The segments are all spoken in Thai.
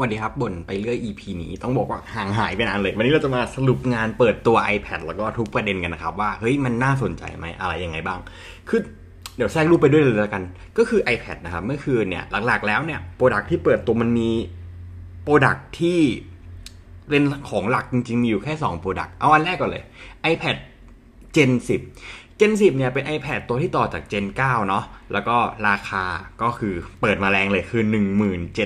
วันดีครับบ่นไปเรื่อย EP นี้ต้องบอกว่าห่างหายไปนานเลย วันนี้เราจะมาสรุปงานเปิดตัว iPad แล้วก็ทุกประเด็นกันนะครับ ว่าเฮ้ยมันน่าสนใจไหมอะไรยังไงบ้าง คือเดี๋ยวแทรกรูปไปด้วยเลยแล้วกัน ก็คือ iPad นะครับเมื่อคืนเนี่ยหลักๆแล้วเนี่ยโปรดักที่เปิดตัวมันมีโปรดักที่เป็นของหลักจริงๆ มีอยู่แค่2โปรดักเอาอันแรกก่อนเลย iPad Gen 10 Gen 10 เนี่ยเป็น iPad ตัวที่ต่อจาก Gen 9 เนาะ แล้วก็ราคาก็คือเปิดมาแรงเลยคือ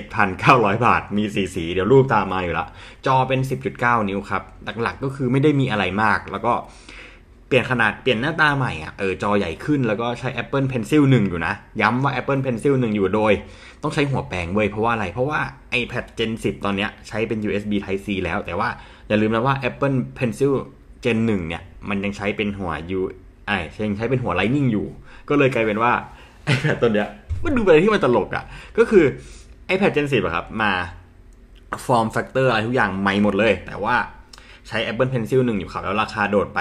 17,900 บาท มีสีสี เดี๋ยวรูปตามมาอยู่ล้วจอเป็น 10.9 นิ้วครับ หลักๆก็คือไม่ได้มีอะไรมาก แล้วก็เปลี่ยนขนาดเปลี่ยนหน้าตาใหม่อะ เออ จอใหญ่ขึ้นแล้วก็ใช้ Apple Pencil 1 อยู่นะ ย้ำว่า Apple Pencil 1 อยู่โดย ต้องใช้หัวแปลงเว้ย เพราะว่าอะไร เพราะว่า iPad Gen 10 ตอนเนี้ยใช้เป็น USB Type C แล้ว แต่ว่าอย่าลืมนะว่า Apple Pencil Gen 1 เนี่ย มันยังใช้เป็นหัว U ไอ้ยังใช้เป็นหัว Lightning อยู่ ก็เลยกลายเป็นว่า iPad ตัวเนี้ยมันดูเป็นอะไรที่มันตลกอะ่ะ ก็คือ iPad Gen 10อะครับ มา form factor อะไรทุกอย่างใหม่หมดเลย แต่ว่าใช้ Apple Pencil 1 อยู่ครับ แล้วราคาโดดไป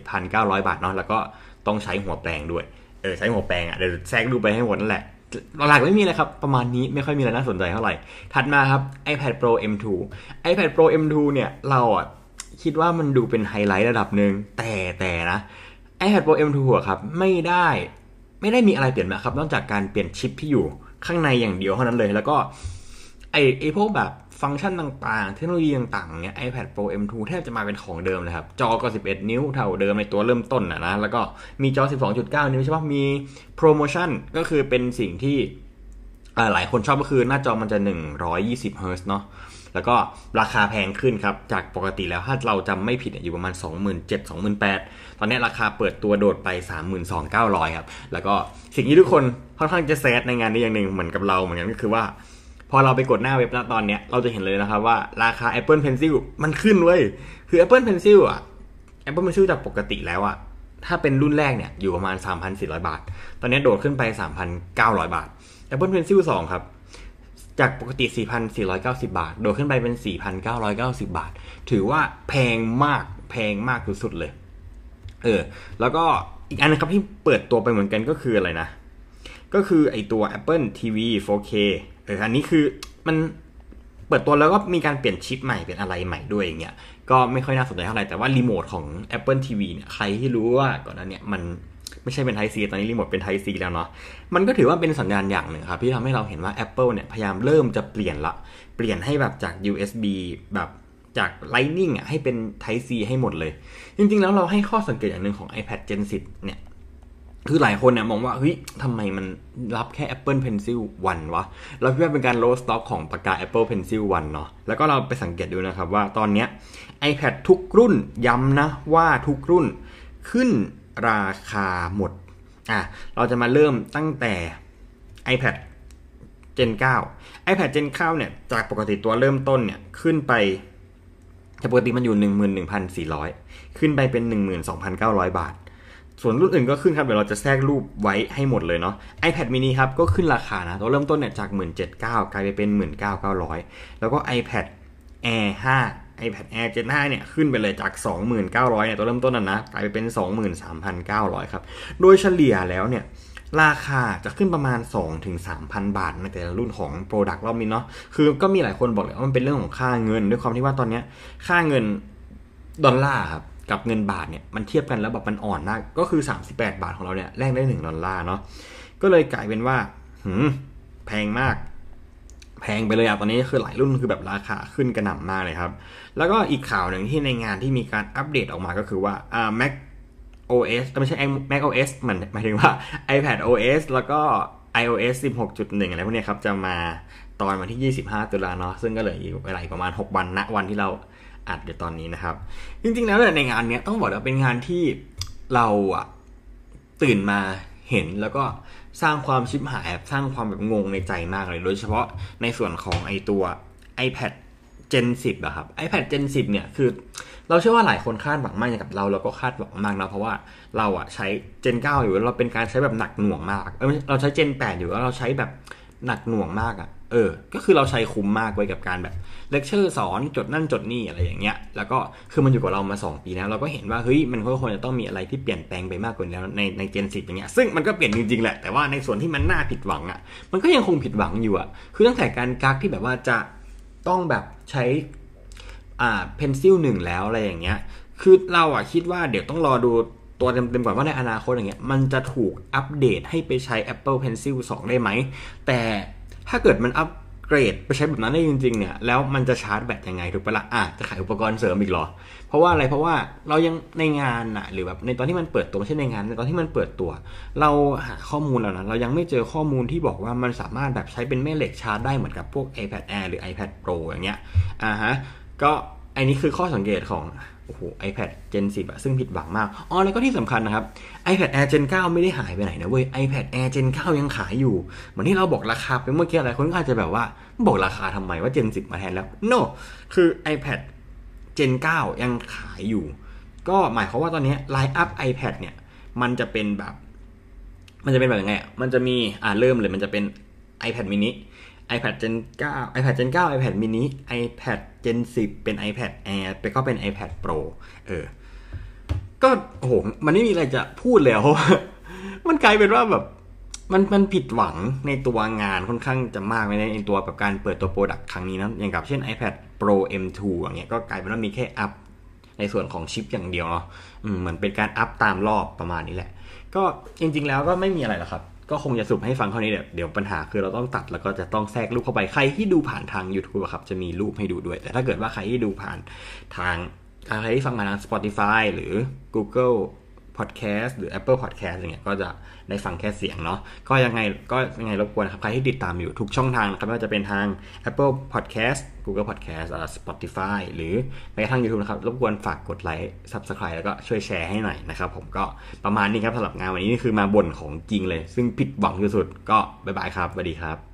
17,900 บาทเนาะแล้วก็ต้องใช้หัวแปลงด้วย เออ ใช้หัวแปลงอะ่ะ เดี๋ยวแทรกดูไปให้หมดนั่นแหละ หลักๆไม่มีอะไรครับ ประมาณนี้ไม่ค่อยมีอะไรน่าสนใจเท่าไหร่ ถัดมาครับ iPad Pro M2 iPad Pro M2 เนี่ยเราอะคิดว่ามันดูเป็นไฮไลท์ระดับหนึ่งแต่แต่นะ iPad Pro M2 อะครับไม่ได้ไม่ได้มีอะไรเปลี่ยนนะครับ นอกจากการเปลี่ยนชิปที่อยู่ข้างในอย่างเดียวเท่านั้นเลย แล้วก็ไอไอพวกแบบฟังก์ชันต่างๆ เทคโนโลยีต่างๆเนี่ย iPad Pro M2 แทบจะมาเป็นของเดิมเลยครับ จอก็ 11 นิ้วเท่าเดิมในตัวเริ่มต้นนะนะ แล้วก็มีจอ 12.9 นิ้วใช่ปะมีโปรโมชั่นก็คือเป็นสิ่งที่หลายคนชอบก็คือหน้าจอมันจะ 120 Hz เนาะ แล้วก็ราคาแพงขึ้นครับ จากปกติแล้วถ้าเราจำไม่ผิดอยู่ประมาณ 27,000 28,000 ตอนนี้ราคาเปิดตัวโดดไป 32,900 ครับ แล้วก็สิ่งที่ทุกคนค่อนข้างจะแซดในงานนี้อย่างหนึ่งเหมือนกับเราเหมือนกันก็คือว่า พอเราไปกดหน้าเว็บนะตอนนี้เราจะเห็นเลยนะครับว่าราคา Apple Pencil มันขึ้นเว้ยคือ Apple Pencil อะ Apple Pencil จากปกติแล้วอะถ้าเป็นรุ่นแรกเนี่ยอยู่ประมาณ 3,400 บาท ตอนนี้โดดขึ้นไป 3,900 บาท Apple Pencil 2 ครับ จากปกติ 4,490 บาท โดดขึ้นไปเป็น 4,990 บาท ถือว่าแพงมากแพงมากสุดๆเลย เออ แล้วก็อีกอันนะครับที่เปิดตัวไปเหมือนกันก็คืออะไรนะ ก็คือไอตัว Apple TV 4K เอออันนี้คือมันเปิดตัวแล้วก็มีการเปลี่ยนชิปใหม่เป็นอะไรใหม่ด้วยอย่างเงี้ย ก็ไม่ค่อยน่าสนใจเท่าไหร่แต่ว่ารีโมทของ Apple TV เนี่ยใครที่รู้ว่าก่อนหน้านี้มัน ไม่ใช่เป็น Type C ตอนนี้รีโมทเป็น Type C แล้วเนาะมันก็ถือว่าเป็นสัญญาณอย่างหนึ่งครับที่ทำให้เราเห็นว่า Apple เนี่ยพยายามเริ่มจะเปลี่ยนละ เปลี่ยนให้แบบจาก USB แบบจาก Lightning อะให้เป็น Type C ให้หมดเลย จริงๆ แล้วเราให้ข้อสังเกตอย่างหนึ่งของ iPad Gen 10 เนี่ย คือหลายคนเนี่ยมองว่าเฮ้ยทำไมมันรับแค่ Apple Pencil 1 วะ เราคิดว่าเป็นการโลสต็อกของปากกา Apple Pencil 1 เนาะแล้วก็เราไปสังเกตดูนะครับว่าตอนเนี้ย iPad ทุกรุ่นย้ำนะว่าทุกรุ่นขึ้น ราคาหมดอะเราจะมาเริ่มตั้งแต่ iPad Gen 9 iPad Gen 9เนี่ยจากปกติตัวเริ่มต้นเนี่ยขึ้นไปปกติมันอยู่ 11,400 ขึ้นไปเป็น 12,900 บาท ส่วนรุ่นอื่นก็ขึ้นครับ เดี๋ยวเราจะแทรกรูปไว้ให้หมดเลยเนาะ iPad mini ครับ ก็ขึ้นราคานะ ตัวเริ่มต้นเนี่ยจาก 17,900 กลายไปเป็น 19,900 แล้วก็ iPad Air 5 iPad Air Gen 5เนี่ยขึ้นไปเลยจาก 29,000เนี่ยตัวเริ่มต้นนะนะกลายไปเป็น 23,900 ครับ โดยเฉลี่ยแล้วเนี่ยราคาจะขึ้นประมาณ 2-3,000ถึง3,000บาทในแต่ละรุ่นของ Product รอบนี้เนาะ คือก็มีหลายคนบอกเลยว่ามันเป็นเรื่องของค่าเงิน ด้วยความที่ว่าตอนนี้ค่าเงินดอลลาร์ครับกับเงินบาทเนี่ยมันเทียบกันแล้วแบบมันอ่อนมาก ก็คือ 38 บาทของเราเนี่ยแลกได้ 1 ดอลลาร์เนาะ ก็เลยกลายเป็นว่าหืมแพงมาก แพงไปเลยอะตอนนี้คือหลายรุ่นคือแบบราคาขึ้นกระหน่ำมากเลยครับ แล้วก็อีกข่าวหนึ่งที่ในงานที่มีการอัปเดตออกมาก็คือว่าอ่า Mac OS ไม่ใช่ Mac OS มันหมายถึงว่า iPad OS แล้วก็ iOS 16.1 อะไรพวกนี้ครับจะมาตอนวันที่ 25 ตุลาเนาะซึ่งก็เหลืออีกเวลาประมาณ 6 วันณวันที่เราอัดอยู่ตอนนี้นะครับ จริงๆแล้วในงานนี้ต้องบอกว่าเป็นงานที่เราอะตื่นมา เห็นแล้วก็สร้างความชิบหาย สร้างความแบบงงในใจมากเลย โดยเฉพาะในส่วนของไอตัว iPad Gen 10อะครับ iPad Gen 10 เนี่ยคือ เราเชื่อว่าหลายคนคาดหวังมากอย่างกับเราเราก็คาดหวังมากนะเพราะว่าเราอะใช้ Gen 9 อยู่เราเป็นการใช้แบบหนักหน่วงมากเออเราใช้ Gen 8 อยู่แล้วเราใช้แบบหนักหน่วงมากอะ เออ ก็คือเราใช้คุ้มมากไว้กับการแบบเลคเชอร์สอนจดนั่นจดนี่อะไรอย่างเงี้ย แล้วก็คือมันอยู่กับเรามา 2 ปีแล้วเราก็เห็นว่าเฮ้ยมันก็ควรจะต้องมีอะไรที่เปลี่ยนแปลงไปมากกว่านี้ในใน Gen 10อย่างเงี้ย ซึ่งมันก็เปลี่ยนจริงๆแหละ แต่ว่าในส่วนที่มันน่าผิดหวังอะมันก็ยังคงผิดหวังอยู่อะคือตั้งแต่การกักที่แบบว่าจะต้องแบบใช้อ่าเพนซิลหนึ่งแล้วอะไรอย่างเงี้ย คือเราอะคิดว่าเดี๋ยวต้องรอดูตัวเต็มๆก่อนว่าในอนาคตอย่างเงี้ยมันจะถูกอัปเดตให้ไปใช้ Apple Pencil 2 ได้ไหม แต่ ถ้าเกิดมันอัปเกรดไปใช้แบบนั้นได้จริงๆเนี่ยแล้วมันจะชาร์จแบตยังไงถูกปะละ่ะอะจะขายอุปกรณ์เสริมอีกหรอ เพราะว่าอะไรเพราะว่าเรายังในงานอะหรือแบบในตอนที่มันเปิดตัวไม่ใช่ในงานในตอนที่มันเปิดตัว เราหาข้อมูลแล้วนะเรายังไม่เจอข้อมูลที่บอกว่ามันสามารถแบบใช้เป็นแม่เหล็กชาร์จได้เหมือนกับพวก iPad Air หรือ iPad Pro อย่างเงี้ยอ่าฮะก็ อันนี้คือข้อสังเกตของโอ้โห iPad Gen 10อะซึ่งผิดหวังมาก อ๋อ แล้วก็ที่สำคัญนะครับ iPad Air Gen 9 ไม่ได้หายไปไหนนะเว้ย iPad Air Gen 9 ยังขายอยู่ เหมือนที่เราบอกราคาไปเมื่อกี้อะไรคนก็อาจจะแบบว่า บอกราคาทำไมว่า Gen 10 มาแทนแล้ว no คือ iPad Gen 9 ยังขายอยู่ ก็หมายความว่าตอนนี้ line up iPad เนี่ย มันจะเป็นแบบ มันจะเป็นแบบยังไงมันจะมี อ่าเริ่มเลย มันจะเป็น iPad mini iPad Gen 9 iPad Gen 9 iPad mini iPad Gen 10 เป็น iPad Air ไปก็เป็น iPad Pro เออ ก็โอ้โห มันไม่มีอะไรจะพูดแล้วมันกลายเป็นว่าแบบมันมันผิดหวังในตัวงานค่อนข้างจะมากในในตัวแบบการเปิดตัว product ครั้งนี้นะอย่างกับเช่น iPad Pro M2 อย่างเงี้ยก็กลายเป็นว่ามีแค่อัพในส่วนของชิปอย่างเดียวเนาะเหมือนเป็นการอัพตามรอบประมาณนี้แหละ ก็จริง ๆ แล้วก็ไม่มีอะไรหรอกครับ ก็คงจะสรุปให้ฟังเท่านี้เดี๋ยวปัญหาคือเราต้องตัดแล้วก็จะต้องแทรกรูปเข้าไปใครที่ดูผ่านทาง YouTube ครับจะมีรูปให้ดูด้วย แต่ถ้าเกิดว่าใครที่ดูผ่านทางใครที่ฟังมาทาง Spotify หรือ Google Podcast หรือ Apple Podcast อย่างเงี้ยก็จะได้ฟังแค่เสียงเนาะก็ยังไงก็ยังไงรบกวนครับใครที่ติดตามอยู่ทุกช่องทางนะครับไม่ว่าจะเป็นทาง Apple Podcast Google Podcast Spotify หรือแม้กระทั่ง YouTube นะครับรบกวนฝากกดไลค์ Subscribe แล้วก็ช่วยแชร์ให้หน่อยนะครับผมก็ประมาณนี้ครับสำหรับงานวันนี้นี่คือมาบ่นของจริงเลย ซึ่งผิดหวังที่สุดก็บ๊ายบายครับสวัสดีครับ